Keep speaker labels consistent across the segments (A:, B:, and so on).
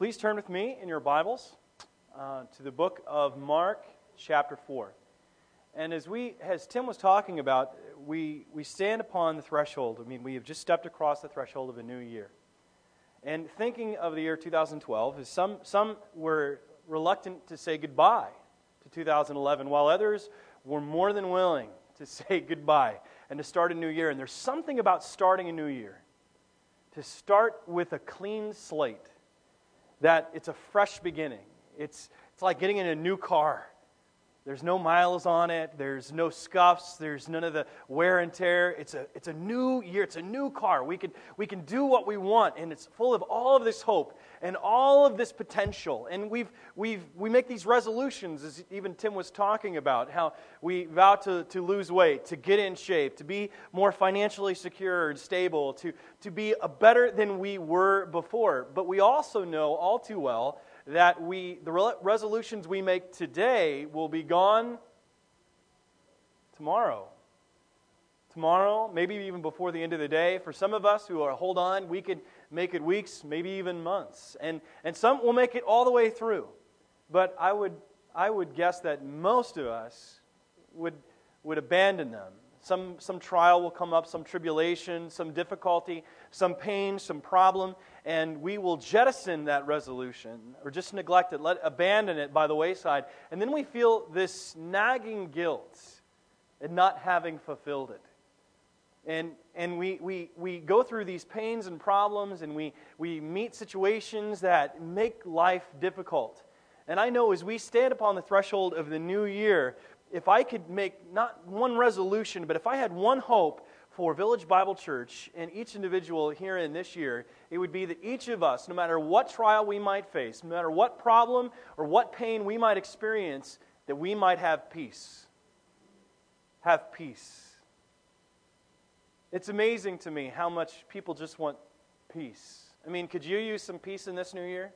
A: Please turn with me in your Bibles uh, to the book of Mark, chapter 4. And as we, as Tim was talking about, we, we stand upon the threshold. I mean, we have just stepped across the threshold of a new year. And thinking of the year 2012, some, some were reluctant to say goodbye to 2011, while others were more than willing to say goodbye and to start a new year. And there's something about starting a new year, to start with a clean slate, that it's a fresh beginning. It's, it's like getting in a new car. There's no miles on it. There's no scuffs. There's none of the wear and tear. It's a, it's a new year. It's a new car. We can, we can do what we want, and it's full of all of this hope and all of this potential. And we've, we've, we make these resolutions, as even Tim was talking about, how we vow to, to lose weight, to get in shape, to be more financially secure and stable, to, to be a better than we were before. But we also know all too well that we, the resolutions we make today will be gone tomorrow. Tomorrow, maybe even before the end of the day. For some of us who are, hold on, we could make it weeks, maybe even months. And, and some will make it all the way through. But I would, I would guess that most of us would, would abandon them some, some trial will come up, some tribulation, some difficulty, some pain, some problem, and we will jettison that resolution or just neglect it, let, abandon it by the wayside. And then we feel this nagging guilt at not having fulfilled it. And, and we, we, we go through these pains and problems, and we, we meet situations that make life difficult. And I know as we stand upon the threshold of the new year, if I could make not one resolution, but if I had one hope for Village Bible Church and each individual here in this year, it would be that each of us, no matter what trial we might face, no matter what problem or what pain we might experience, that we might have peace. Have peace. It's amazing to me how much people just want peace. I mean, could you use some peace in this new year?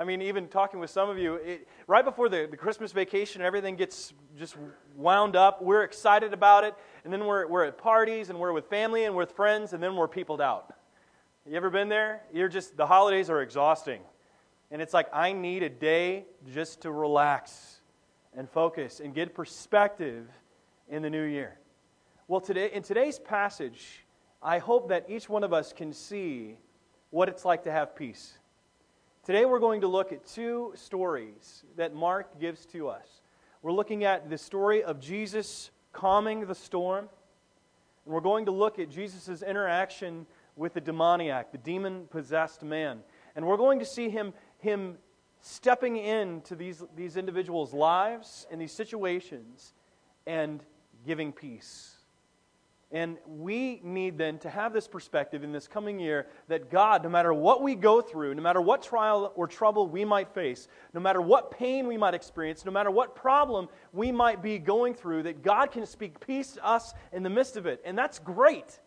A: I mean, even talking with some of you, it, right before the, the Christmas vacation, everything gets just wound up. We're excited about it, and then we're, we're at parties, and we're with family, and with friends, and then we're peopled out. You ever been there? You're just, the holidays are exhausting. And it's like, I need a day just to relax and focus and get perspective in the new year. Well, today, in today's passage, I hope that each one of us can see what it's like to have peace. Today we're going to look at two stories that Mark gives to us. We're looking at the story of Jesus calming the storm, and we're going to look at Jesus' interaction with the demoniac, the demon possessed man. And we're going to see him, him stepping into these, these individuals' lives and these situations and giving peace. And we need then to have this perspective in this coming year that God, no matter what we go through, no matter what trial or trouble we might face, no matter what pain we might experience, no matter what problem we might be going through, that God can speak peace to us in the midst of it. And that's great.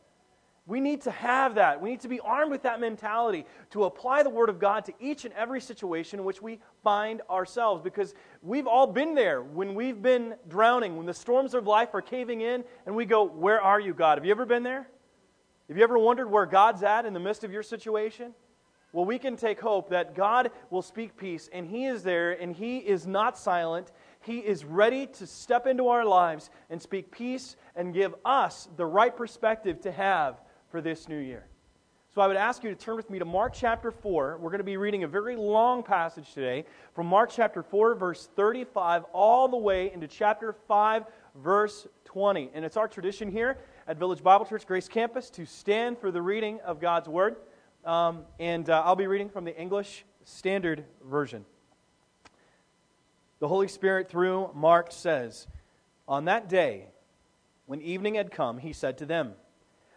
A: We need to have that. We need to be armed with that mentality to apply the Word of God to each and every situation in which we find ourselves because we've all been there when we've been drowning, when the storms of life are caving in, and we go, Where are you, God? Have you ever been there? Have you ever wondered where God's at in the midst of your situation? Well, we can take hope that God will speak peace, and He is there, and He is not silent. He is ready to step into our lives and speak peace and give us the right perspective to have for this new year. So I would ask you to turn with me to Mark chapter 4. We're going to be reading a very long passage today from Mark chapter 4, verse 35, all the way into chapter 5, verse 20. And it's our tradition here at Village Bible Church Grace Campus to stand for the reading of God's Word. Um, and uh, I'll be reading from the English Standard Version. The Holy Spirit, through Mark, says, On that day, when evening had come, he said to them,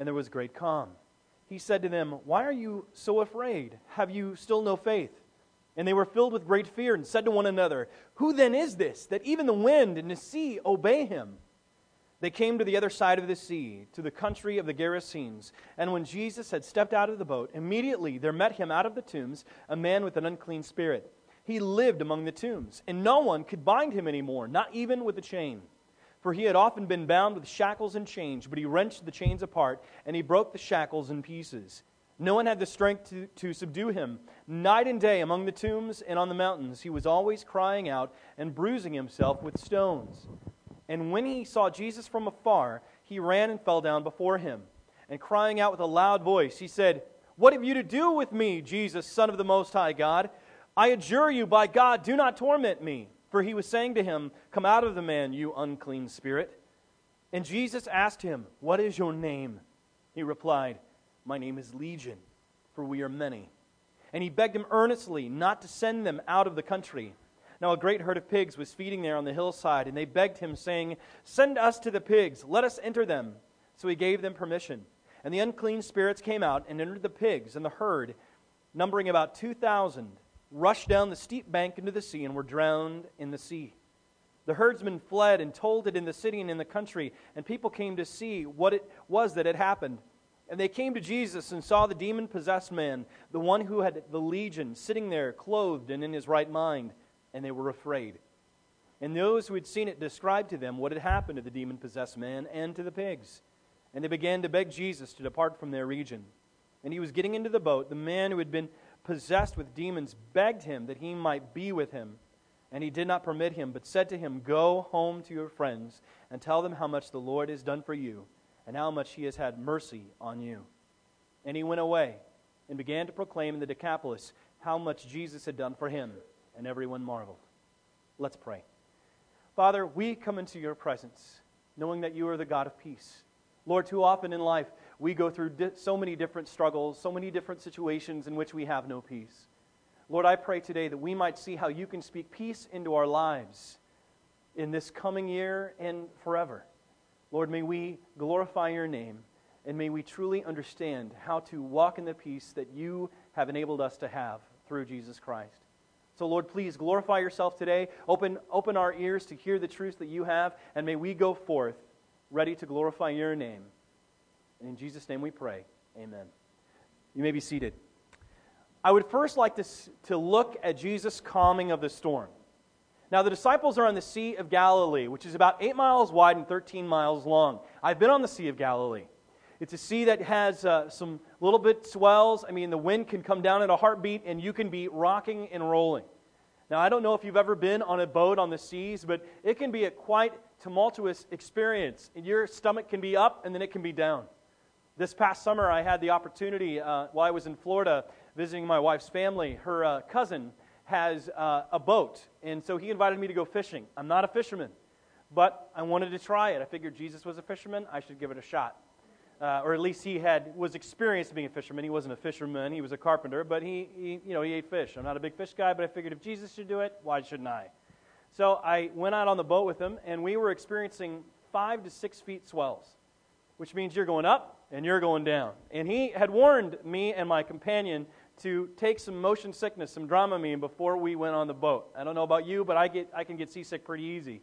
A: and there was great calm. he said to them, Why are you so afraid? Have you still no faith? And they were filled with great fear and said to one another, Who then is this, that even the wind and the sea obey him? They came to the other side of the sea, to the country of the Gerasenes. And when Jesus had stepped out of the boat, immediately there met him out of the tombs a man with an unclean spirit. He lived among the tombs, and no one could bind him anymore, not even with a chain. For he had often been bound with shackles and chains, but he wrenched the chains apart, and he broke the shackles in pieces. No one had the strength to, to subdue him. Night and day among the tombs and on the mountains, he was always crying out and bruising himself with stones. And when he saw Jesus from afar, he ran and fell down before him. And crying out with a loud voice, he said, What have you to do with me, Jesus, Son of the Most High God? I adjure you, by God, do not torment me. For he was saying to him, Come out of the man, you unclean spirit. And Jesus asked him, What is your name? He replied, My name is Legion, for we are many. And he begged him earnestly not to send them out of the country. Now a great herd of pigs was feeding there on the hillside, and they begged him, saying, Send us to the pigs, let us enter them. So he gave them permission. And the unclean spirits came out and entered the pigs, and the herd, numbering about 2,000, rushed down the steep bank into the sea and were drowned in the sea. The herdsmen fled and told it in the city and in the country, and people came to see what it was that had happened. And they came to Jesus and saw the demon possessed man, the one who had the legion, sitting there, clothed and in his right mind, and they were afraid. And those who had seen it described to them what had happened to the demon possessed man and to the pigs. And they began to beg Jesus to depart from their region. And he was getting into the boat. The man who had been possessed with demons, begged him that he might be with him. And he did not permit him, but said to him, Go home to your friends and tell them how much the Lord has done for you and how much he has had mercy on you. And he went away and began to proclaim in the Decapolis how much Jesus had done for him, and everyone marveled. Let's pray. Father, we come into your presence knowing that you are the God of peace. Lord, too often in life, we go through di- so many different struggles, so many different situations in which we have no peace. Lord, I pray today that we might see how you can speak peace into our lives in this coming year and forever. Lord, may we glorify your name and may we truly understand how to walk in the peace that you have enabled us to have through Jesus Christ. So, Lord, please glorify yourself today. Open, open our ears to hear the truths that you have, and may we go forth ready to glorify your name. In Jesus' name we pray. Amen. You may be seated. I would first like to, to look at Jesus' calming of the storm. Now, the disciples are on the Sea of Galilee, which is about 8 miles wide and 13 miles long. I've been on the Sea of Galilee. It's a sea that has uh, some little bit swells. I mean, the wind can come down at a heartbeat, and you can be rocking and rolling. Now, I don't know if you've ever been on a boat on the seas, but it can be a quite tumultuous experience. Your stomach can be up, and then it can be down. This past summer, I had the opportunity, uh, while I was in Florida visiting my wife's family, her uh, cousin has uh, a boat, and so he invited me to go fishing. I'm not a fisherman, but I wanted to try it. I figured Jesus was a fisherman, I should give it a shot. Uh, or at least he had was experienced being a fisherman. He wasn't a fisherman; he was a carpenter. But he, he, you know, he ate fish. I'm not a big fish guy, but I figured if Jesus should do it, why shouldn't I? So I went out on the boat with him, and we were experiencing five to six feet swells, which means you're going up and you're going down. And he had warned me and my companion to take some motion sickness, some Dramamine before we went on the boat. I don't know about you, but I, get, I can get seasick pretty easy.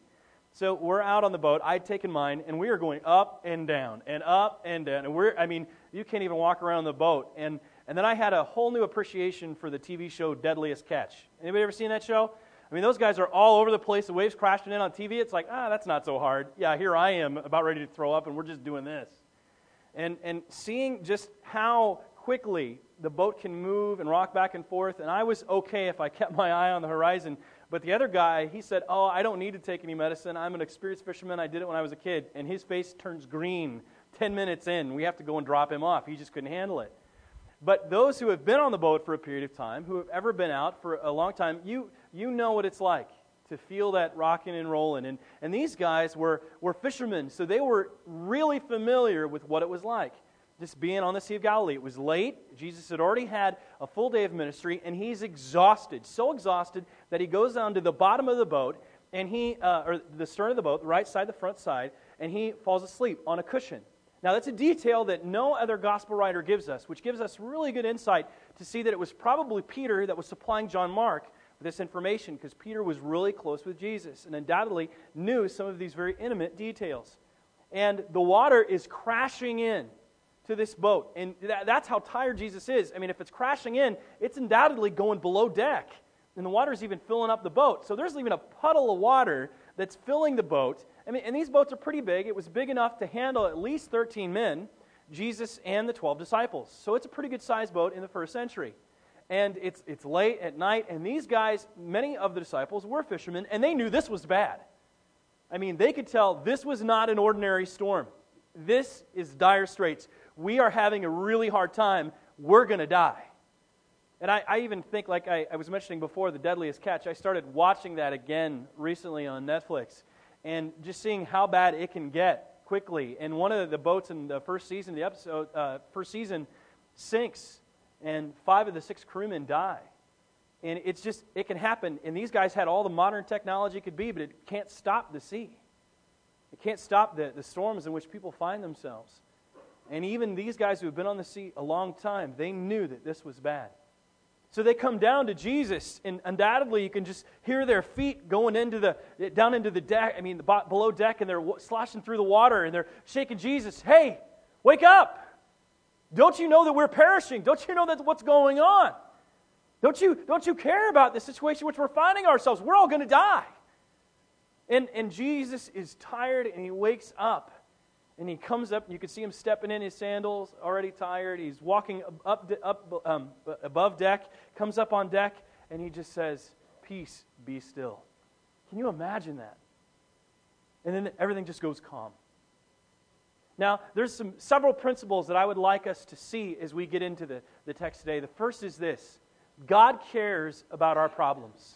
A: So we're out on the boat. I'd taken mine, and we are going up and down and up and down. And we're, I mean, you can't even walk around the boat. And, and then I had a whole new appreciation for the TV show Deadliest Catch. Anybody ever seen that show? I mean, those guys are all over the place. The waves crashing in on TV. It's like, ah, that's not so hard. Yeah, here I am about ready to throw up, and we're just doing this and, and seeing just how quickly the boat can move and rock back and forth. And I was okay if I kept my eye on the horizon. But the other guy, he said, Oh, I don't need to take any medicine. I'm an experienced fisherman. I did it when I was a kid. And his face turns green 10 minutes in. We have to go and drop him off. He just couldn't handle it. But those who have been on the boat for a period of time, who have ever been out for a long time, you, you know what it's like to feel that rocking and rolling. And, and these guys were, were fishermen, so they were really familiar with what it was like just being on the Sea of Galilee. It was late. Jesus had already had a full day of ministry, and he's exhausted, so exhausted that he goes down to the bottom of the boat, and he, uh, or the stern of the boat, the right side, the front side, and he falls asleep on a cushion. Now, that's a detail that no other gospel writer gives us, which gives us really good insight to see that it was probably Peter that was supplying John Mark this information because Peter was really close with Jesus and undoubtedly knew some of these very intimate details. And the water is crashing in to this boat. And that, that's how tired Jesus is. I mean, if it's crashing in, it's undoubtedly going below deck. And the water is even filling up the boat. So there's even a puddle of water that's filling the boat. I mean, and these boats are pretty big. It was big enough to handle at least 13 men, Jesus and the 12 disciples. So it's a pretty good sized boat in the first century. And it's, it's late at night, and these guys, many of the disciples, were fishermen, and they knew this was bad. I mean, they could tell this was not an ordinary storm. This is dire straits. We are having a really hard time. We're going to die. And I, I, even think, like I, I was mentioning before, The Deadliest Catch, I started watching that again recently on Netflix and just seeing how bad it can get quickly. And one of the boats in the first season, the episode, uh, first season, sinks, and five of the six crewmen die. And it's just, it can happen. And these guys had all the modern technology could be, but it can't stop the sea. It can't stop the, the storms in which people find themselves. And even these guys who have been on the sea a long time, they knew that this was bad. So they come down to Jesus, and undoubtedly you can just hear their feet going into the down into the deck. I mean, the below deck, and they're sloshing through the water, and they're shaking Jesus. Hey, wake up! Don't you know that we're perishing? Don't you know that what's going on? Don't you don't you care about the situation which we're finding ourselves? We're all going to die. And and Jesus is tired, and he wakes up. And he comes up, you can see him stepping in his sandals, already tired. He's walking up, up um, above deck, comes up on deck, and he just says, Peace, be still. Can you imagine that? And then everything just goes calm. Now, there's some several principles that I would like us to see as we get into the, the text today. The first is this God cares about our problems.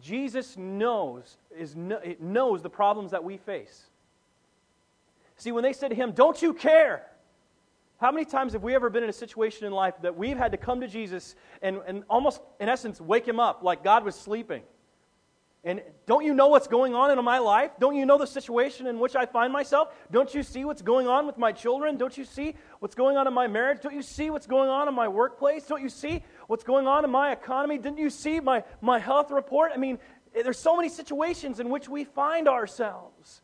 A: Jesus knows, is, knows the problems that we face. See, when they said to him, Don't you care? How many times have we ever been in a situation in life that we've had to come to Jesus and, and almost, in essence, wake him up like God was sleeping? And don't you know what's going on in my life? Don't you know the situation in which I find myself? Don't you see what's going on with my children? Don't you see what's going on in my marriage? Don't you see what's going on in my workplace? Don't you see what's going on in my economy? Didn't you see my, my health report? I mean, there's so many situations in which we find ourselves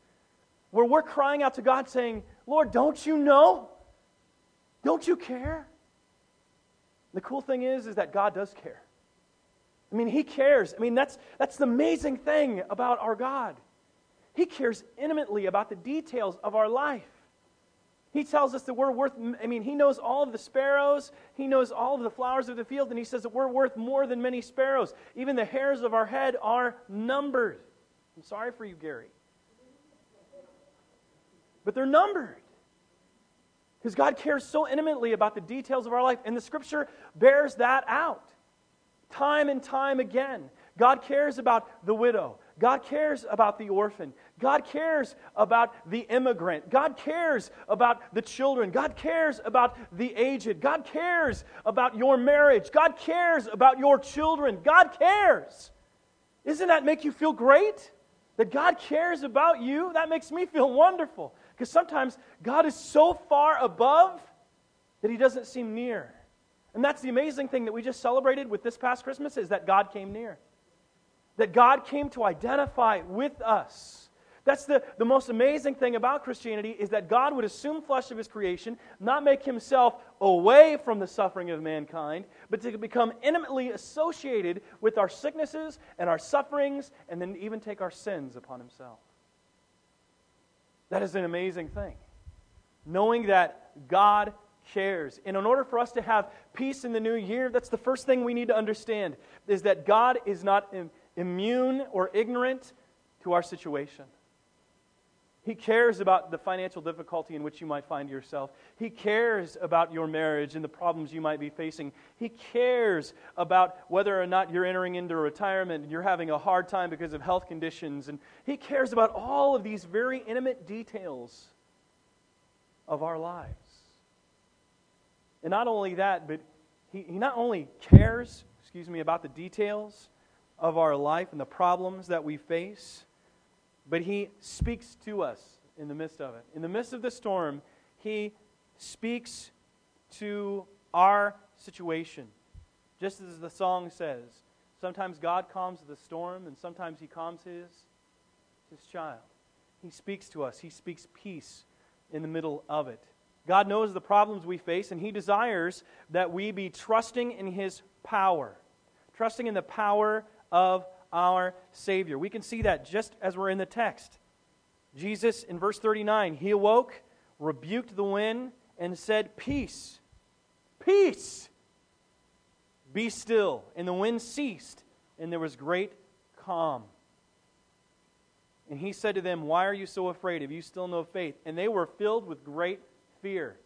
A: where we're crying out to God saying, Lord, don't you know? Don't you care? The cool thing is, is that God does care. I mean, He cares. I mean, that's, that's the amazing thing about our God. He cares intimately about the details of our life. He tells us that we're worth, I mean, He knows all of the sparrows, He knows all of the flowers of the field, and He says that we're worth more than many sparrows. Even the hairs of our head are numbered. I'm sorry for you, Gary but they're numbered. Because God cares so intimately about the details of our life, and the scripture bears that out. Time and time again. God cares about the widow. God cares about the orphan. God cares about the immigrant. God cares about the children. God cares about the aged. God cares about your marriage. God cares about your children. God cares. Isn't that make you feel great? That God cares about you? That makes me feel wonderful. Because sometimes God is so far above that he doesn't seem near. And that's the amazing thing that we just celebrated with this past Christmas is that God came near. That God came to identify with us. That's the, the most amazing thing about Christianity is that God would assume flesh of his creation, not make himself away from the suffering of mankind, but to become intimately associated with our sicknesses and our sufferings, and then even take our sins upon himself. That is an amazing thing. Knowing that God cares. And in order for us to have peace in the new year, that's the first thing we need to understand is that God is not immune or ignorant to our situation. He cares about the financial difficulty in which you might find yourself. He cares about your marriage and the problems you might be facing. He cares about whether or not you're entering into retirement and you're having a hard time because of health conditions. And He cares about all of these very intimate details of our lives. And not only that, but He, he not only cares, excuse me, about the details of our life and the problems that we face but he speaks to us in the midst of it. In the midst of the storm, He speaks to our situation. Just as the song says, sometimes God calms the storm, and sometimes He calms His, his child. He speaks to us, He speaks peace in the middle of it. God knows the problems we face, and He desires that we be trusting in His power, trusting in the power of our Savior. We can see that just as we're in the text. Jesus, in verse 39, He awoke, rebuked the wind, and said, Peace, peace, be still. And the wind ceased, and there was great calm. And he said to them, Why are you so afraid? Have you still no faith? And they were filled with great fear.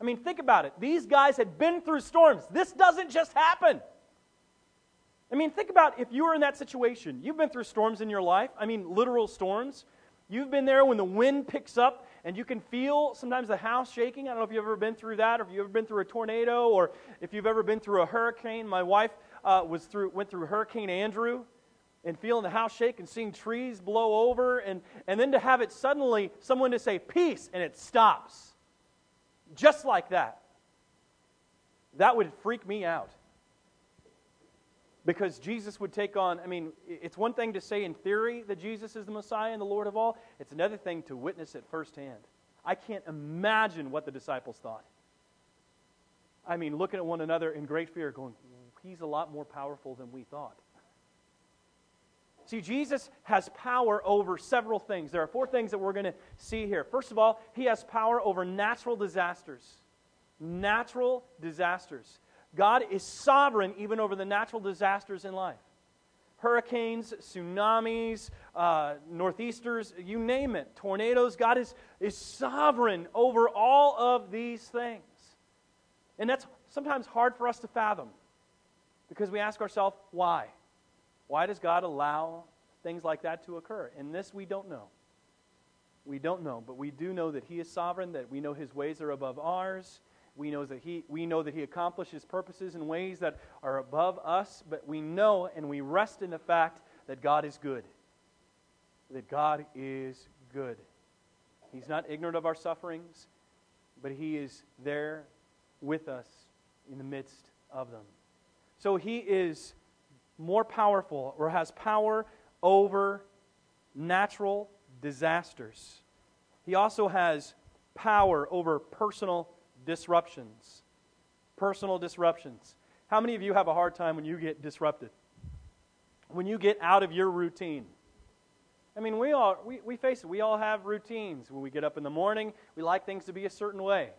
A: I mean, think about it. These guys had been through storms. This doesn't just happen. I mean, think about if you were in that situation. You've been through storms in your life. I mean, literal storms. You've been there when the wind picks up and you can feel sometimes the house shaking. I don't know if you've ever been through that or if you've ever been through a tornado or if you've ever been through a hurricane. My wife uh, was through, went through Hurricane Andrew and feeling the house shake and seeing trees blow over and, and then to have it suddenly, someone to say peace and it stops. Just like that. That would freak me out. Because Jesus would take on, I mean, it's one thing to say in theory that Jesus is the Messiah and the Lord of all, it's another thing to witness it firsthand. I can't imagine what the disciples thought. I mean, looking at one another in great fear, going, He's a lot more powerful than we thought. See, Jesus has power over several things. There are four things that we're going to see here. First of all, he has power over natural disasters. Natural disasters. God is sovereign even over the natural disasters in life hurricanes, tsunamis, uh, northeasters, you name it, tornadoes. God is, is sovereign over all of these things. And that's sometimes hard for us to fathom because we ask ourselves, why? Why does God allow things like that to occur? And this we don't know. We don't know, but we do know that He is sovereign, that we know His ways are above ours. We know that he, we know that he accomplishes purposes in ways that are above us, but we know and we rest in the fact that God is good. That God is good. He's not ignorant of our sufferings, but he is there with us in the midst of them. So he is more powerful or has power over natural disasters. He also has power over personal disruptions. Personal disruptions. How many of you have a hard time when you get disrupted? When you get out of your routine? I mean, we all we, we face it. We all have routines. When we get up in the morning, we like things to be a certain way.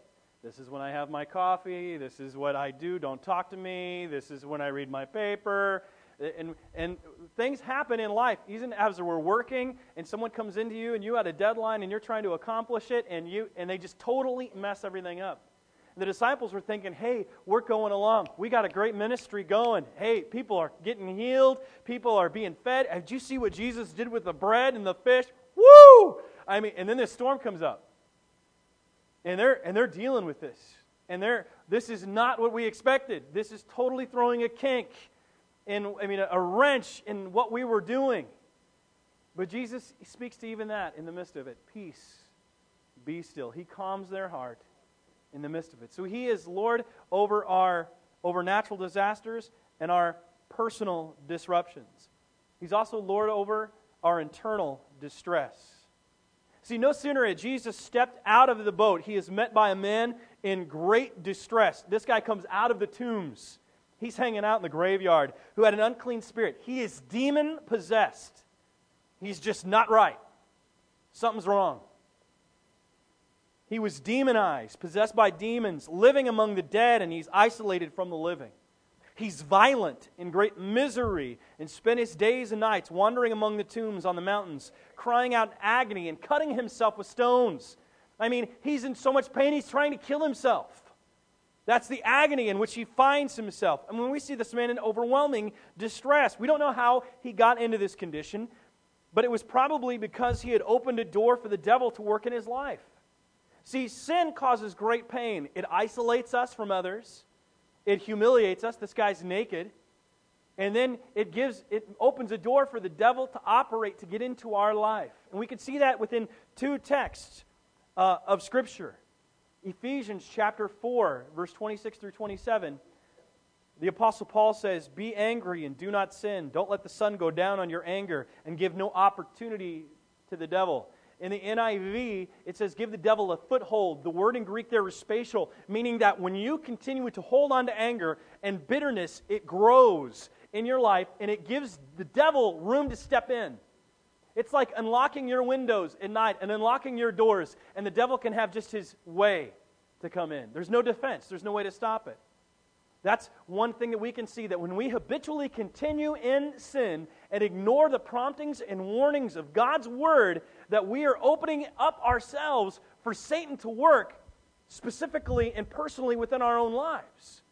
A: This is when I have my coffee. This is what I do. Don't talk to me. This is when I read my paper. And, and things happen in life, even as we're working, and someone comes into you and you had a deadline and you're trying to accomplish it, and, you, and they just totally mess everything up. The disciples were thinking, hey, we're going along. We got a great ministry going. Hey, people are getting healed. People are being fed. Did you see what Jesus did with the bread and the fish? Woo! I mean, and then this storm comes up. And they're, and they're dealing with this. And they're, this is not what we expected. This is totally throwing a kink in, I mean, a, wrench in what we were doing. But Jesus speaks to even that in the midst of it. Peace, be still. He calms their heart in the midst of it. So he is Lord over our over natural disasters and our personal disruptions. He's also Lord over our internal distress. See, no sooner had Jesus stepped out of the boat, he is met by a man in great distress. This guy comes out of the tombs. He's hanging out in the graveyard who had an unclean spirit. He is demon possessed. He's just not right. Something's wrong. He was demonized, possessed by demons, living among the dead, and he's isolated from the living. He's violent, in great misery, and spent his days and nights wandering among the tombs on the mountains, crying out in agony and cutting himself with stones. I mean, he's in so much pain, he's trying to kill himself. That's the agony in which he finds himself. And when we see this man in overwhelming distress, we don't know how he got into this condition, but it was probably because he had opened a door for the devil to work in his life. See, sin causes great pain. It isolates us from others. It humiliates us. This guy's naked. And then it gives it opens a door for the devil to operate to get into our life. And we can see that within two texts. uh, of Scripture. Ephesians chapter 4, verse 26 through 27. The Apostle Paul says, Be angry and do not sin. Don't let the sun go down on your anger and give no opportunity to the devil. In the NIV, it says, Give the devil a foothold. The word in Greek there is spatial, meaning that when you continue to hold on to anger and bitterness, it grows in your life and it gives the devil room to step in. It's like unlocking your windows at night and unlocking your doors, and the devil can have just his way to come in. There's no defense, there's no way to stop it. That's one thing that we can see that when we habitually continue in sin and ignore the promptings and warnings of God's word, that we are opening up ourselves for Satan to work specifically and personally within our own lives.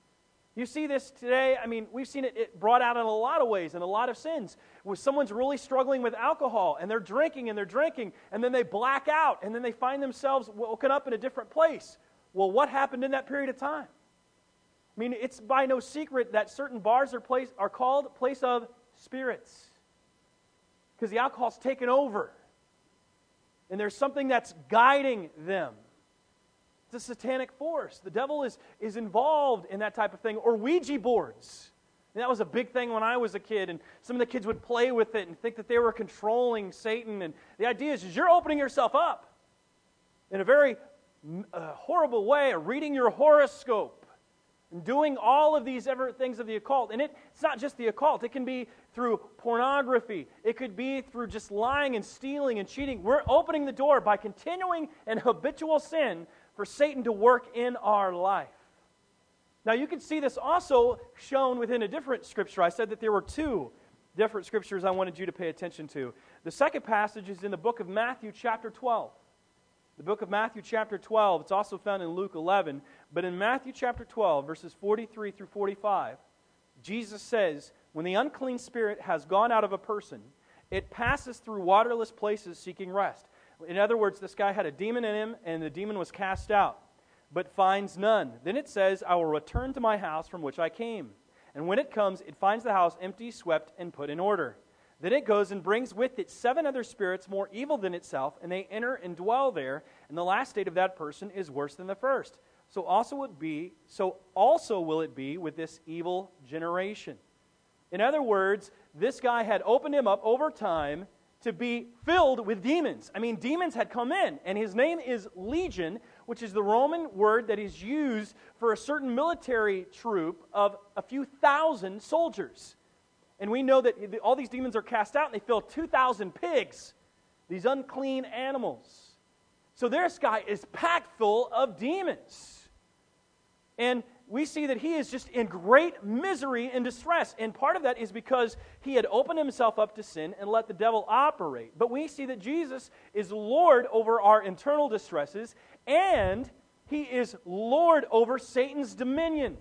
A: You see this today. I mean, we've seen it, it, brought out in a lot of ways, in a lot of sins. Where someone's really struggling with alcohol and they're drinking and they're drinking, and then they black out, and then they find themselves woken up in a different place. Well, what happened in that period of time? I mean, it's by no secret that certain bars are, place, are called place of spirits because the alcohol's taken over, and there's something that's guiding them. A satanic force. The devil is, is involved in that type of thing. Or Ouija boards. And that was a big thing when I was a kid, and some of the kids would play with it and think that they were controlling Satan. And the idea is, is you're opening yourself up in a very uh, horrible way, reading your horoscope and doing all of these ever things of the occult. And it, it's not just the occult, it can be through pornography, it could be through just lying and stealing and cheating. We're opening the door by continuing an habitual sin for Satan to work in our life. Now, you can see this also shown within a different scripture. I said that there were two different scriptures I wanted you to pay attention to. The second passage is in the book of Matthew, chapter 12. The book of Matthew, chapter 12, it's also found in Luke 11, but in Matthew, chapter 12, verses 43 through 45, Jesus says, When the unclean spirit has gone out of a person, it passes through waterless places seeking rest in other words, this guy had a demon in him, and the demon was cast out, but finds none. Then it says, I will return to my house from which I came. And when it comes, it finds the house empty, swept, and put in order. Then it goes and brings with it seven other spirits more evil than itself, and they enter and dwell there. And the last state of that person is worse than the first. So also it be, so also will it be with this evil generation. In other words, this guy had opened him up over time to be filled with demons. I mean, demons had come in, and his name is Legion, which is the Roman word that is used for a certain military troop of a few thousand soldiers. And we know that all these demons are cast out, and they fill 2,000 pigs, these unclean animals. So this guy is packed full of demons. And we see that he is just in great misery and distress. And part of that is because he had opened himself up to sin and let the devil operate. But we see that Jesus is Lord over our internal distresses, and he is Lord over Satan's dominion.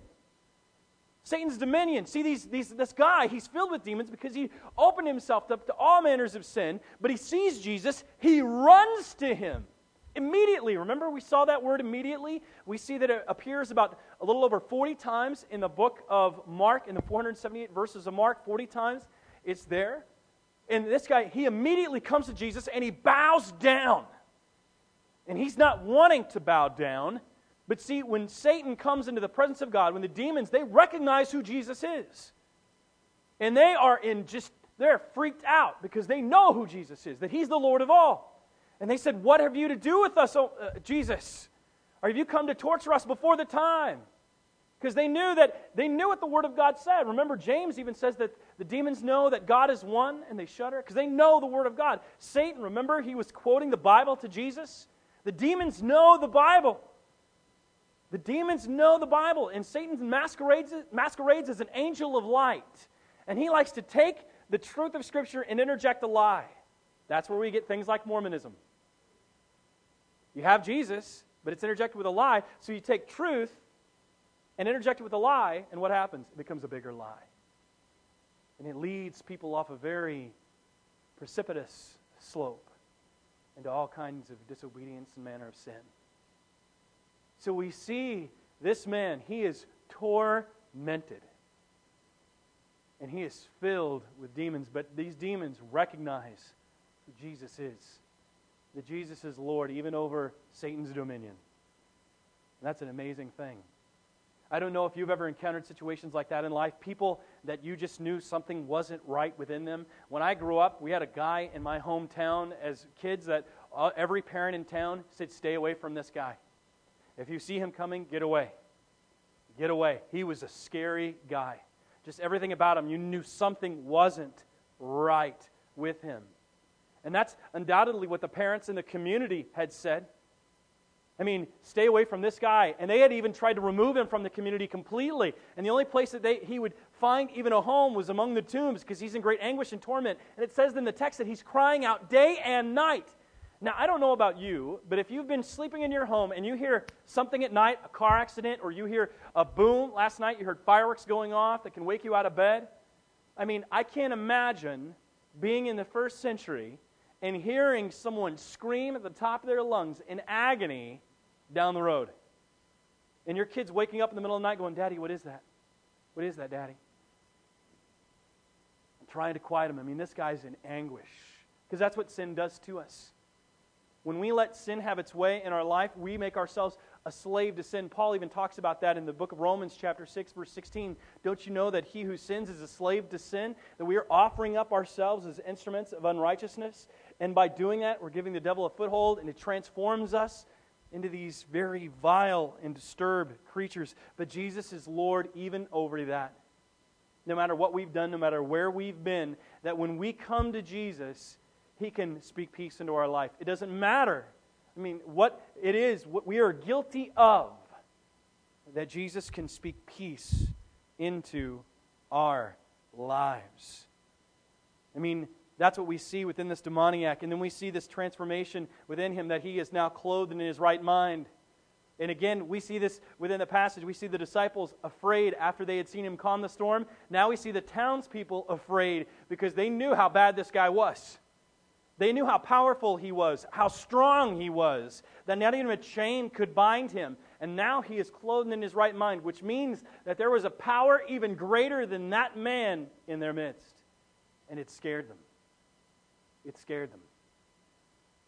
A: Satan's dominion. See, these, these, this guy, he's filled with demons because he opened himself up to all manners of sin, but he sees Jesus, he runs to him. Immediately, remember we saw that word immediately? We see that it appears about a little over 40 times in the book of Mark, in the 478 verses of Mark, 40 times it's there. And this guy, he immediately comes to Jesus and he bows down. And he's not wanting to bow down. But see, when Satan comes into the presence of God, when the demons, they recognize who Jesus is. And they are in just, they're freaked out because they know who Jesus is, that he's the Lord of all. And they said, What have you to do with us, oh, uh, Jesus? Or have you come to torture us before the time? Because they knew that they knew what the Word of God said. Remember, James even says that the demons know that God is one and they shudder because they know the Word of God. Satan, remember, he was quoting the Bible to Jesus. The demons know the Bible. The demons know the Bible, and Satan masquerades, masquerades as an angel of light. And he likes to take the truth of Scripture and interject a lie. That's where we get things like Mormonism. You have Jesus, but it's interjected with a lie. So you take truth and interject it with a lie, and what happens? It becomes a bigger lie. And it leads people off a very precipitous slope into all kinds of disobedience and manner of sin. So we see this man, he is tormented. And he is filled with demons, but these demons recognize Jesus is. that Jesus is Lord even over Satan's dominion. And that's an amazing thing. I don't know if you've ever encountered situations like that in life. People that you just knew something wasn't right within them. When I grew up, we had a guy in my hometown as kids that every parent in town said, Stay away from this guy. If you see him coming, get away. Get away. He was a scary guy. Just everything about him, you knew something wasn't right with him. And that's undoubtedly what the parents in the community had said. I mean, stay away from this guy. And they had even tried to remove him from the community completely. And the only place that they, he would find even a home was among the tombs because he's in great anguish and torment. And it says in the text that he's crying out day and night. Now, I don't know about you, but if you've been sleeping in your home and you hear something at night, a car accident, or you hear a boom, last night you heard fireworks going off that can wake you out of bed. I mean, I can't imagine being in the first century and hearing someone scream at the top of their lungs in agony down the road. And your kid's waking up in the middle of the night going, Daddy, what is that? What is that, Daddy? I'm trying to quiet him. I mean, this guy's in anguish because that's what sin does to us. When we let sin have its way in our life, we make ourselves a slave to sin. Paul even talks about that in the book of Romans, chapter 6, verse 16. Don't you know that he who sins is a slave to sin? That we are offering up ourselves as instruments of unrighteousness? And by doing that, we're giving the devil a foothold, and it transforms us into these very vile and disturbed creatures. But Jesus is Lord even over that. No matter what we've done, no matter where we've been, that when we come to Jesus, He can speak peace into our life. It doesn't matter. I mean, what it is, what we are guilty of, that Jesus can speak peace into our lives. I mean, that's what we see within this demoniac. And then we see this transformation within him that he is now clothed in his right mind. And again, we see this within the passage. We see the disciples afraid after they had seen him calm the storm. Now we see the townspeople afraid because they knew how bad this guy was. They knew how powerful he was, how strong he was, that not even a chain could bind him. And now he is clothed in his right mind, which means that there was a power even greater than that man in their midst. And it scared them it scared them.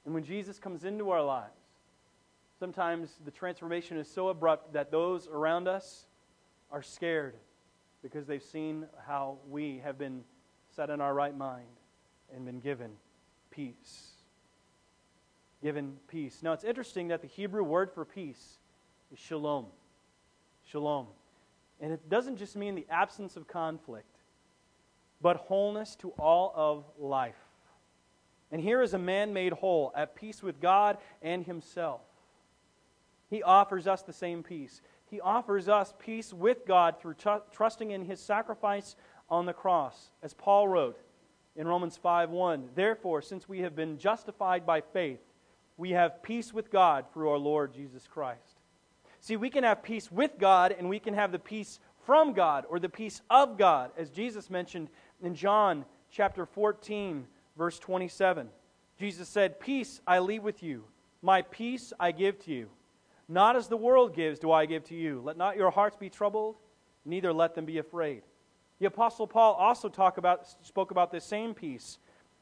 A: And when Jesus comes into our lives, sometimes the transformation is so abrupt that those around us are scared because they've seen how we have been set in our right mind and been given peace. Given peace. Now, it's interesting that the Hebrew word for peace is shalom. Shalom. And it doesn't just mean the absence of conflict, but wholeness to all of life. And here is a man made whole, at peace with God and himself. He offers us the same peace. He offers us peace with God through tr- trusting in his sacrifice on the cross. As Paul wrote in Romans 5:1, "Therefore, since we have been justified by faith, we have peace with God through our Lord Jesus Christ." See, we can have peace with God and we can have the peace from God or the peace of God, as Jesus mentioned in John chapter 14 verse 27. Jesus said, Peace I leave with you, my peace I give to you. Not as the world gives, do I give to you. Let not your hearts be troubled, neither let them be afraid. The Apostle Paul also talk about, spoke about this same peace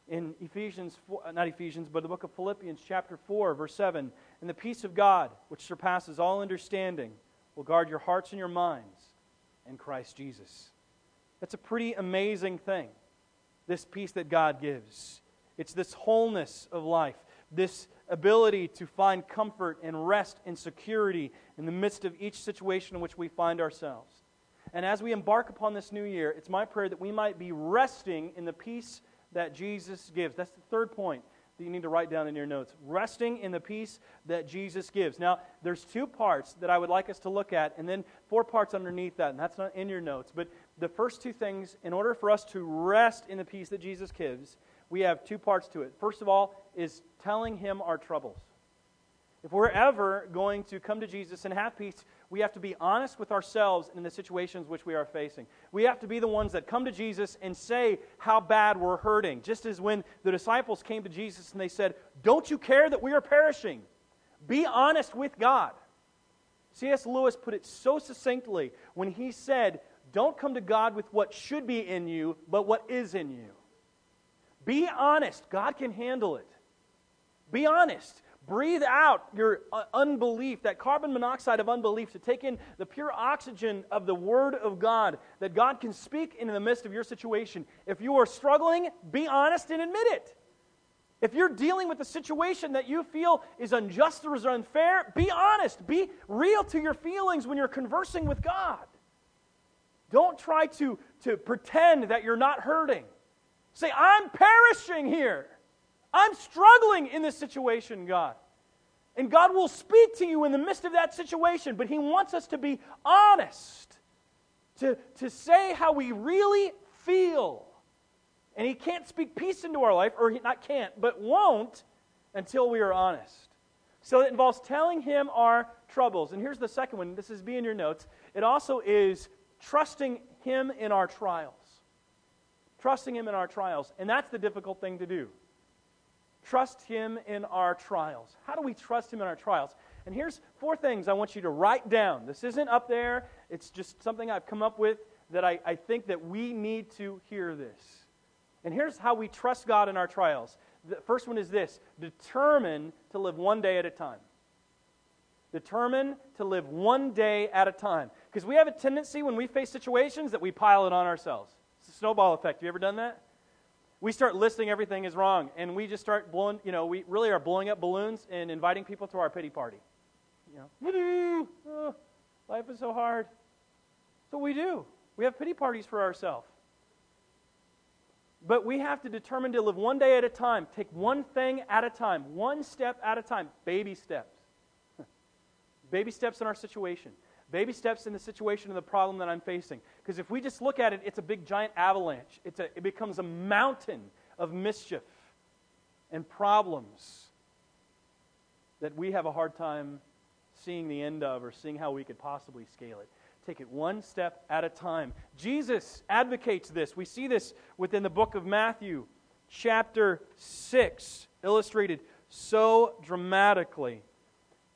A: in Ephesians, uh, not Ephesians, but the book of Philippians, chapter 4, verse 7. And the peace of God, which surpasses all understanding, will guard your hearts and your minds in Christ Jesus. That's a pretty amazing thing this peace that God gives. It's this wholeness of life, this ability to find comfort and rest and security in the midst of each situation in which we find ourselves. And as we embark upon this new year, it's my prayer that we might be resting in the peace that Jesus gives. That's the third point that you need to write down in your notes. Resting in the peace that Jesus gives. Now, there's two parts that I would like us to look at, and then four parts underneath that, and that's not in your notes. But the first two things, in order for us to rest in the peace that Jesus gives, we have two parts to it. First of all, is telling him our troubles. If we're ever going to come to Jesus and have peace, we have to be honest with ourselves in the situations which we are facing. We have to be the ones that come to Jesus and say how bad we're hurting. Just as when the disciples came to Jesus and they said, Don't you care that we are perishing? Be honest with God. C.S. Lewis put it so succinctly when he said, don't come to God with what should be in you, but what is in you. Be honest. God can handle it. Be honest. Breathe out your uh, unbelief, that carbon monoxide of unbelief, to take in the pure oxygen of the Word of God, that God can speak in the midst of your situation. If you are struggling, be honest and admit it. If you're dealing with a situation that you feel is unjust or is unfair, be honest. Be real to your feelings when you're conversing with God. Don't try to, to pretend that you're not hurting. Say, I'm perishing here. I'm struggling in this situation, God. And God will speak to you in the midst of that situation, but He wants us to be honest, to, to say how we really feel. And He can't speak peace into our life, or He not can't, but won't until we are honest. So it involves telling Him our troubles. And here's the second one. This is be in your notes. It also is trusting Him in our trials. Trusting Him in our trials. And that's the difficult thing to do trust Him in our trials. How do we trust Him in our trials? And here's four things I want you to write down. This isn't up there, it's just something I've come up with that I, I think that we need to hear this. And here's how we trust God in our trials. The first one is this determine to live one day at a time. Determine to live one day at a time. Because we have a tendency when we face situations that we pile it on ourselves. It's a snowball effect. Have you ever done that? we start listing everything is wrong, and we just start blowing, you know, we really are blowing up balloons and inviting people to our pity party. You know, oh, life is so hard. So we do. We have pity parties for ourselves. But we have to determine to live one day at a time, take one thing at a time, one step at a time, baby steps. baby steps in our situation. Baby steps in the situation and the problem that I'm facing. Because if we just look at it, it's a big giant avalanche. It's a, it becomes a mountain of mischief and problems that we have a hard time seeing the end of or seeing how we could possibly scale it. Take it one step at a time. Jesus advocates this. We see this within the book of Matthew, chapter 6, illustrated so dramatically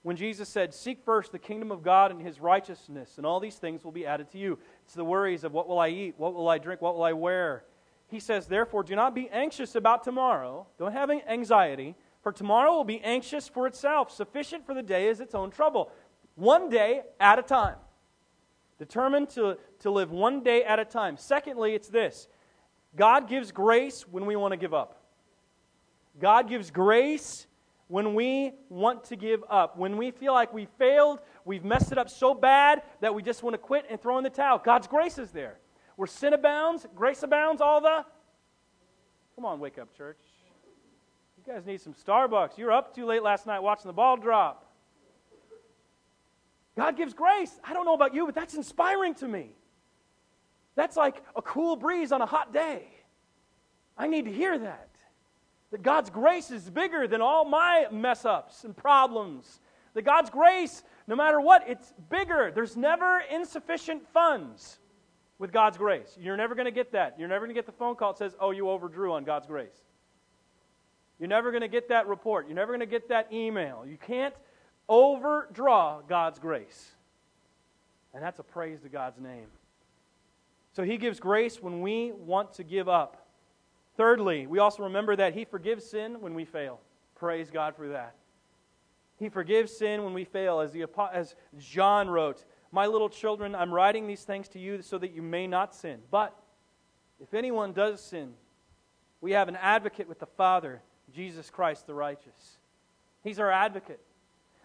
A: when Jesus said, Seek first the kingdom of God and his righteousness, and all these things will be added to you. It's the worries of what will I eat, what will I drink, what will I wear. He says, Therefore, do not be anxious about tomorrow. Don't have anxiety, for tomorrow will be anxious for itself. Sufficient for the day is its own trouble. One day at a time. Determined to, to live one day at a time. Secondly, it's this God gives grace when we want to give up. God gives grace when we want to give up, when we feel like we failed, we've messed it up so bad that we just want to quit and throw in the towel. God's grace is there. Where sin abounds, grace abounds, all the. Come on, wake up, church. You guys need some Starbucks. You were up too late last night watching the ball drop. God gives grace. I don't know about you, but that's inspiring to me. That's like a cool breeze on a hot day. I need to hear that. That God's grace is bigger than all my mess ups and problems. That God's grace, no matter what, it's bigger. There's never insufficient funds with God's grace. You're never going to get that. You're never going to get the phone call that says, oh, you overdrew on God's grace. You're never going to get that report. You're never going to get that email. You can't overdraw God's grace. And that's a praise to God's name. So he gives grace when we want to give up. Thirdly, we also remember that He forgives sin when we fail. Praise God for that. He forgives sin when we fail. As, the, as John wrote, My little children, I'm writing these things to you so that you may not sin. But if anyone does sin, we have an advocate with the Father, Jesus Christ the righteous. He's our advocate.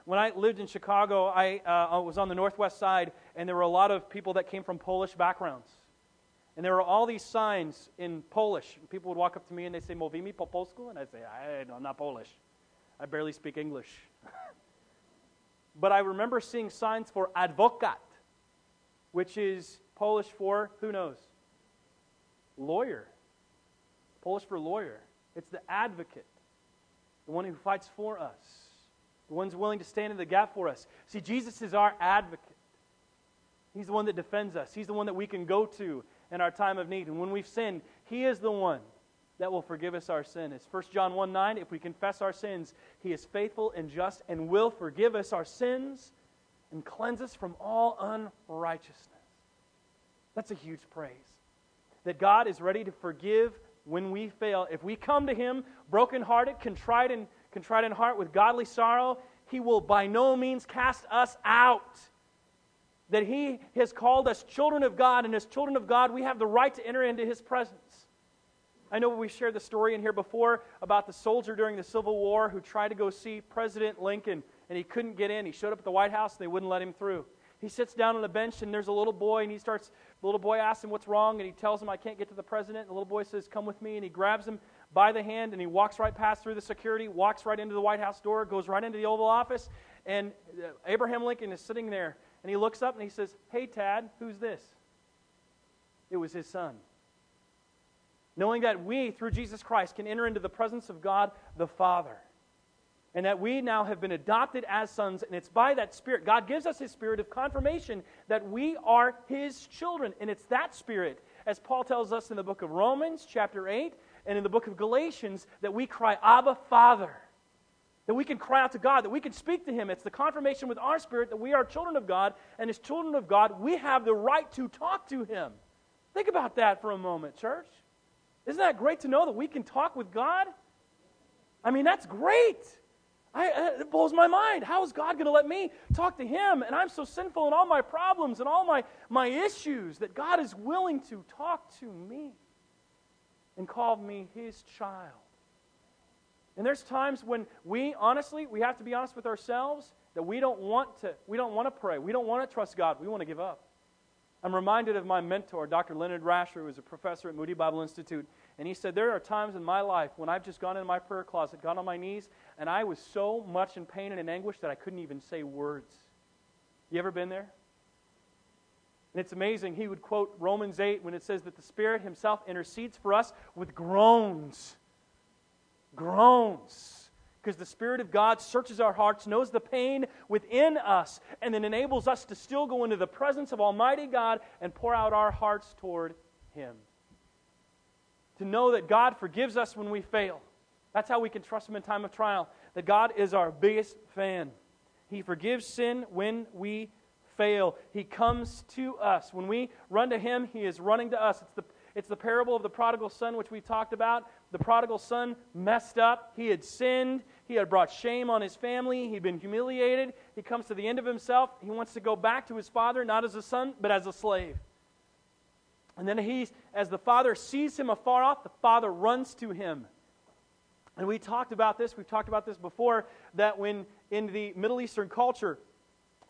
A: When I lived in Chicago, I, uh, I was on the northwest side, and there were a lot of people that came from Polish backgrounds. And there were all these signs in Polish. People would walk up to me and they'd say, Mówimy po polsku? And I'd say, I, am not Polish. I barely speak English. but I remember seeing signs for adwokat, which is Polish for, who knows? Lawyer. Polish for lawyer. It's the advocate, the one who fights for us, the one's willing to stand in the gap for us. See, Jesus is our advocate. He's the one that defends us. He's the one that we can go to in our time of need. And when we've sinned, He is the one that will forgive us our sin. It's 1 John 1 9. If we confess our sins, He is faithful and just and will forgive us our sins and cleanse us from all unrighteousness. That's a huge praise. That God is ready to forgive when we fail. If we come to Him brokenhearted, contrite, and contrite in heart with godly sorrow, he will by no means cast us out. That he has called us children of God, and as children of God, we have the right to enter into his presence. I know we shared the story in here before about the soldier during the Civil War who tried to go see President Lincoln, and he couldn't get in. He showed up at the White House, and they wouldn't let him through. He sits down on the bench, and there's a little boy, and he starts, the little boy asks him what's wrong, and he tells him, I can't get to the president. And the little boy says, Come with me, and he grabs him by the hand, and he walks right past through the security, walks right into the White House door, goes right into the Oval Office, and uh, Abraham Lincoln is sitting there, and he looks up and he says, Hey, Tad, who's this? It was his son. Knowing that we, through Jesus Christ, can enter into the presence of God the Father. And that we now have been adopted as sons, and it's by that Spirit. God gives us His Spirit of confirmation that we are His children. And it's that Spirit, as Paul tells us in the book of Romans, chapter 8, and in the book of Galatians that we cry, Abba, Father. That we can cry out to God, that we can speak to Him. It's the confirmation with our spirit that we are children of God, and as children of God, we have the right to talk to Him. Think about that for a moment, church. Isn't that great to know that we can talk with God? I mean, that's great. I, it blows my mind. How is God going to let me talk to Him? And I'm so sinful in all my problems and all my, my issues that God is willing to talk to me and call me his child. And there's times when we honestly, we have to be honest with ourselves that we don't want to we don't want to pray. We don't want to trust God. We want to give up. I'm reminded of my mentor, Dr. Leonard Rasher, who was a professor at Moody Bible Institute, and he said there are times in my life when I've just gone in my prayer closet, gone on my knees, and I was so much in pain and in anguish that I couldn't even say words. You ever been there? And it's amazing. He would quote Romans 8 when it says that the Spirit Himself intercedes for us with groans. Groans. Because the Spirit of God searches our hearts, knows the pain within us, and then enables us to still go into the presence of Almighty God and pour out our hearts toward Him. To know that God forgives us when we fail. That's how we can trust Him in time of trial. That God is our biggest fan. He forgives sin when we fail. He comes to us. When we run to Him, He is running to us. It's the, it's the parable of the prodigal son, which we've talked about. The prodigal son messed up. He had sinned. He had brought shame on his family. He'd been humiliated. He comes to the end of himself. He wants to go back to his father, not as a son, but as a slave. And then he, as the father sees him afar off, the father runs to him. And we talked about this, we've talked about this before, that when in the Middle Eastern culture,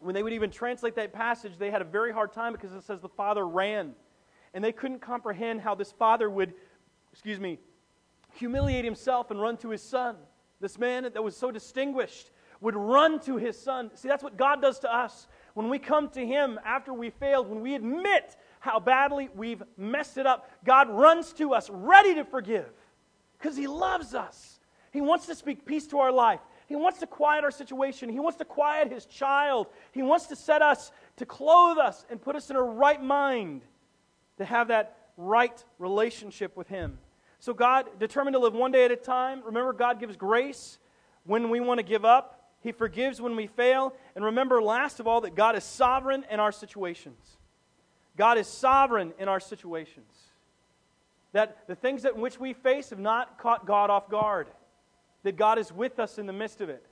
A: when they would even translate that passage, they had a very hard time because it says the father ran. And they couldn't comprehend how this father would, excuse me, humiliate himself and run to his son. This man that was so distinguished would run to his son. See, that's what God does to us. When we come to him after we failed, when we admit how badly we've messed it up, God runs to us ready to forgive because he loves us. He wants to speak peace to our life. He wants to quiet our situation. He wants to quiet his child. He wants to set us, to clothe us, and put us in a right mind to have that right relationship with him. So, God, determined to live one day at a time. Remember, God gives grace when we want to give up, He forgives when we fail. And remember, last of all, that God is sovereign in our situations. God is sovereign in our situations. That the things that in which we face have not caught God off guard that God is with us in the midst of it.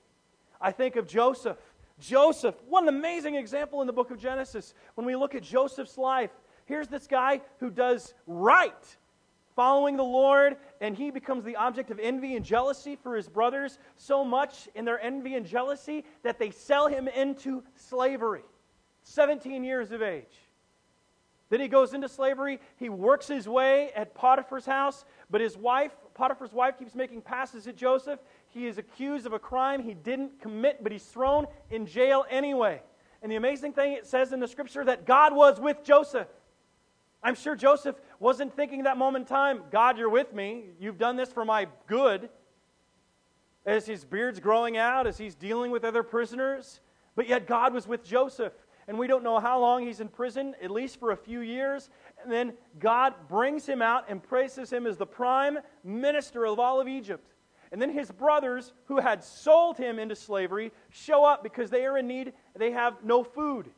A: I think of Joseph. Joseph, what an amazing example in the book of Genesis. When we look at Joseph's life, here's this guy who does right, following the Lord, and he becomes the object of envy and jealousy for his brothers, so much in their envy and jealousy that they sell him into slavery. 17 years of age. Then he goes into slavery. He works his way at Potiphar's house, but his wife Potiphar's wife keeps making passes at Joseph. He is accused of a crime he didn't commit, but he's thrown in jail anyway. And the amazing thing, it says in the scripture that God was with Joseph. I'm sure Joseph wasn't thinking that moment in time, God, you're with me. You've done this for my good. As his beard's growing out, as he's dealing with other prisoners. But yet God was with Joseph. And we don't know how long he's in prison, at least for a few years. And then God brings him out and praises him as the prime minister of all of Egypt. And then his brothers, who had sold him into slavery, show up because they are in need. They have no food.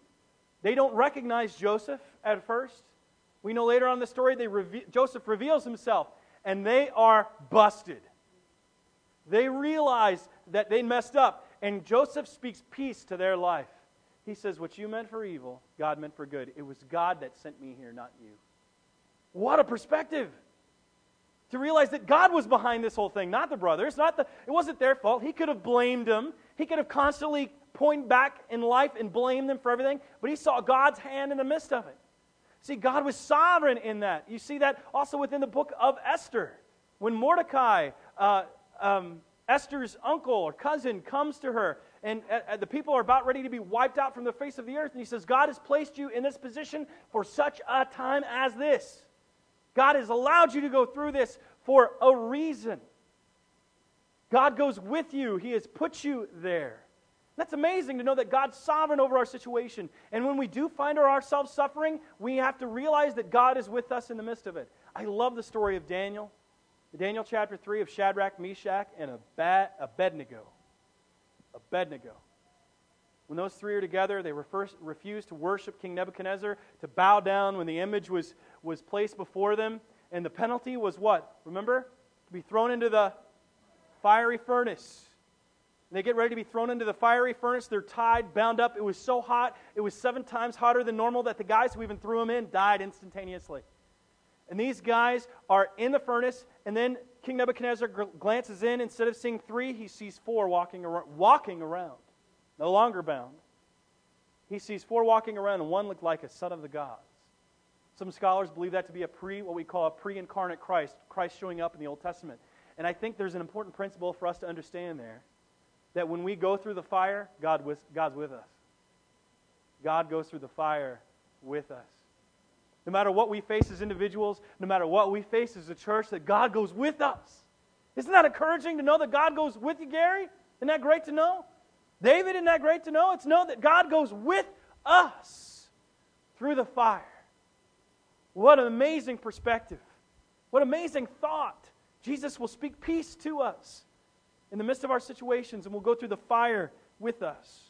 A: They don't recognize Joseph at first. We know later on in the story, reve- Joseph reveals himself, and they are busted. They realize that they messed up. And Joseph speaks peace to their life. He says, What you meant for evil, God meant for good. It was God that sent me here, not you. What a perspective! To realize that God was behind this whole thing, not the brothers, not the it wasn't their fault. He could have blamed them. He could have constantly pointed back in life and blamed them for everything, but he saw God's hand in the midst of it. See, God was sovereign in that. You see that also within the book of Esther. When Mordecai, uh, um, Esther's uncle or cousin, comes to her, and uh, uh, the people are about ready to be wiped out from the face of the earth, and he says, God has placed you in this position for such a time as this. God has allowed you to go through this for a reason. God goes with you, He has put you there. That's amazing to know that God's sovereign over our situation. And when we do find ourselves suffering, we have to realize that God is with us in the midst of it. I love the story of Daniel. Daniel chapter 3 of Shadrach, Meshach, and Abednego. Abednego. When those three are together, they refuse to worship King Nebuchadnezzar, to bow down when the image was, was placed before them. And the penalty was what? Remember? To be thrown into the fiery furnace. They get ready to be thrown into the fiery furnace. They're tied, bound up. It was so hot. It was seven times hotter than normal that the guys who even threw them in died instantaneously. And these guys are in the furnace, and then King Nebuchadnezzar glances in. Instead of seeing three, he sees four walking around, walking around, no longer bound. He sees four walking around, and one looked like a son of the gods. Some scholars believe that to be a pre, what we call a pre-incarnate Christ, Christ showing up in the Old Testament. And I think there's an important principle for us to understand there that when we go through the fire, God was, God's with us. God goes through the fire with us. No matter what we face as individuals, no matter what we face as a church, that God goes with us. Isn't that encouraging to know that God goes with you, Gary? Isn't that great to know? David, isn't that great to know? It's know that God goes with us through the fire. What an amazing perspective. What amazing thought. Jesus will speak peace to us in the midst of our situations and will go through the fire with us.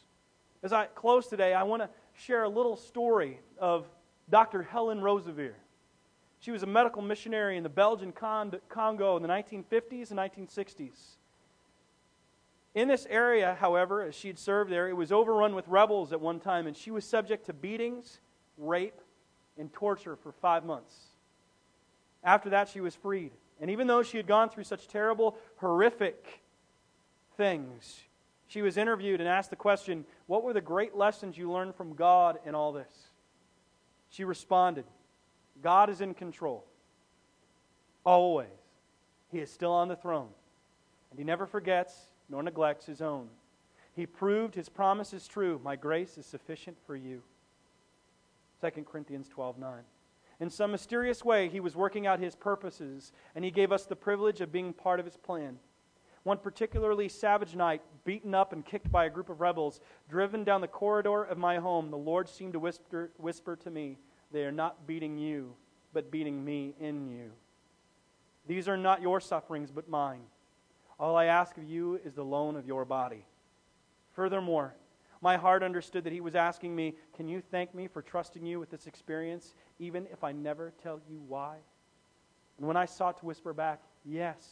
A: As I close today, I want to share a little story of Dr. Helen Roseveare. She was a medical missionary in the Belgian Congo in the 1950s and 1960s. In this area, however, as she had served there, it was overrun with rebels at one time, and she was subject to beatings, rape, and torture for five months. After that, she was freed. And even though she had gone through such terrible, horrific things, she was interviewed and asked the question What were the great lessons you learned from God in all this? She responded, God is in control. Always. He is still on the throne. And he never forgets nor neglects his own. He proved his promise is true. My grace is sufficient for you. 2 Corinthians 12 9. In some mysterious way, he was working out his purposes, and he gave us the privilege of being part of his plan. One particularly savage night, beaten up and kicked by a group of rebels, driven down the corridor of my home, the Lord seemed to whisper, whisper to me, They are not beating you, but beating me in you. These are not your sufferings, but mine. All I ask of you is the loan of your body. Furthermore, my heart understood that he was asking me, Can you thank me for trusting you with this experience, even if I never tell you why? And when I sought to whisper back, Yes,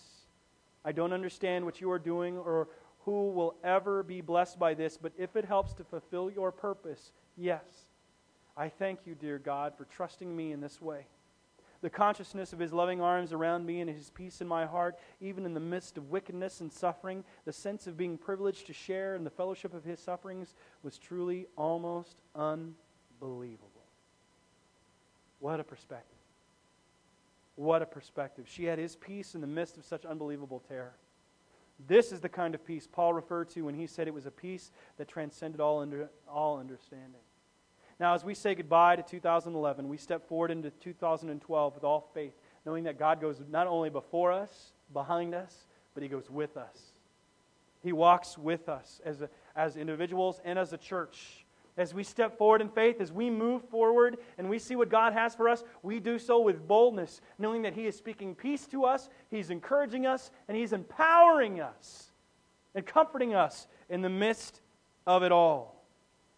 A: I don't understand what you are doing or who will ever be blessed by this, but if it helps to fulfill your purpose, yes. I thank you, dear God, for trusting me in this way. The consciousness of his loving arms around me and his peace in my heart, even in the midst of wickedness and suffering, the sense of being privileged to share in the fellowship of his sufferings was truly almost unbelievable. What a perspective. What a perspective. She had his peace in the midst of such unbelievable terror. This is the kind of peace Paul referred to when he said it was a peace that transcended all, under, all understanding. Now, as we say goodbye to 2011, we step forward into 2012 with all faith, knowing that God goes not only before us, behind us, but He goes with us. He walks with us as, a, as individuals and as a church. As we step forward in faith, as we move forward and we see what God has for us, we do so with boldness, knowing that He is speaking peace to us, He's encouraging us, and He's empowering us and comforting us in the midst of it all.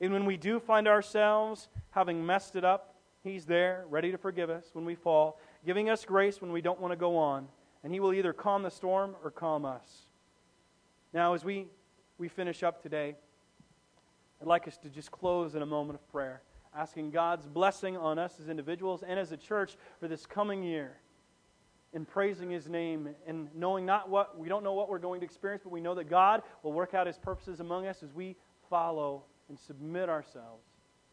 A: And when we do find ourselves having messed it up, He's there, ready to forgive us when we fall, giving us grace when we don't want to go on, and He will either calm the storm or calm us. Now, as we, we finish up today, I'd like us to just close in a moment of prayer, asking God's blessing on us as individuals and as a church for this coming year in praising his name and knowing not what we don't know what we're going to experience but we know that god will work out his purposes among us as we follow and submit ourselves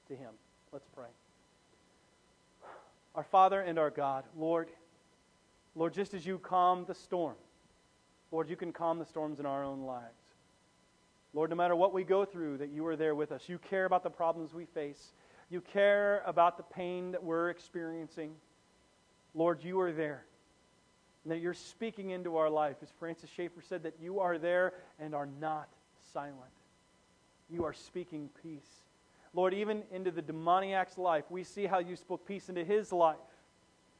A: to him. Let's pray. Our father and our god lord lord just as you calm the storm lord you can calm the storms in our own lives lord no matter what we go through that you are there with us you care about the problems we face you care about the pain that we're experiencing lord you are there and that you're speaking into our life. As Francis Schaeffer said, that you are there and are not silent. You are speaking peace. Lord, even into the demoniac's life, we see how you spoke peace into his life,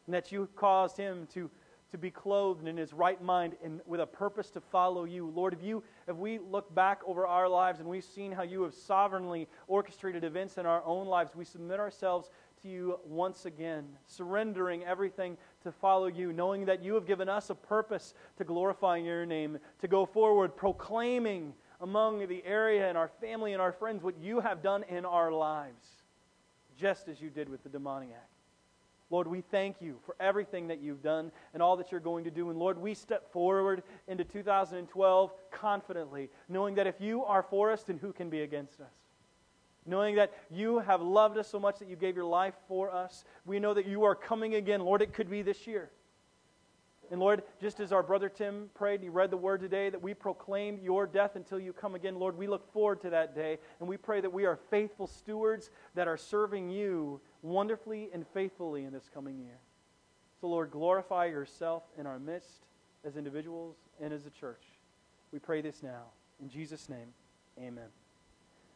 A: and that you caused him to, to be clothed in his right mind and with a purpose to follow you. Lord, if, you, if we look back over our lives and we've seen how you have sovereignly orchestrated events in our own lives, we submit ourselves to you once again, surrendering everything to follow you, knowing that you have given us a purpose to glorify your name, to go forward, proclaiming among the area and our family and our friends what you have done in our lives, just as you did with the demoniac. Lord, we thank you for everything that you've done and all that you're going to do. And Lord, we step forward into 2012 confidently, knowing that if you are for us, then who can be against us? knowing that you have loved us so much that you gave your life for us. We know that you are coming again. Lord, it could be this year. And Lord, just as our brother Tim prayed, and he read the word today, that we proclaim your death until you come again, Lord, we look forward to that day. And we pray that we are faithful stewards that are serving you wonderfully and faithfully in this coming year. So, Lord, glorify yourself in our midst as individuals and as a church. We pray this now. In Jesus' name, amen.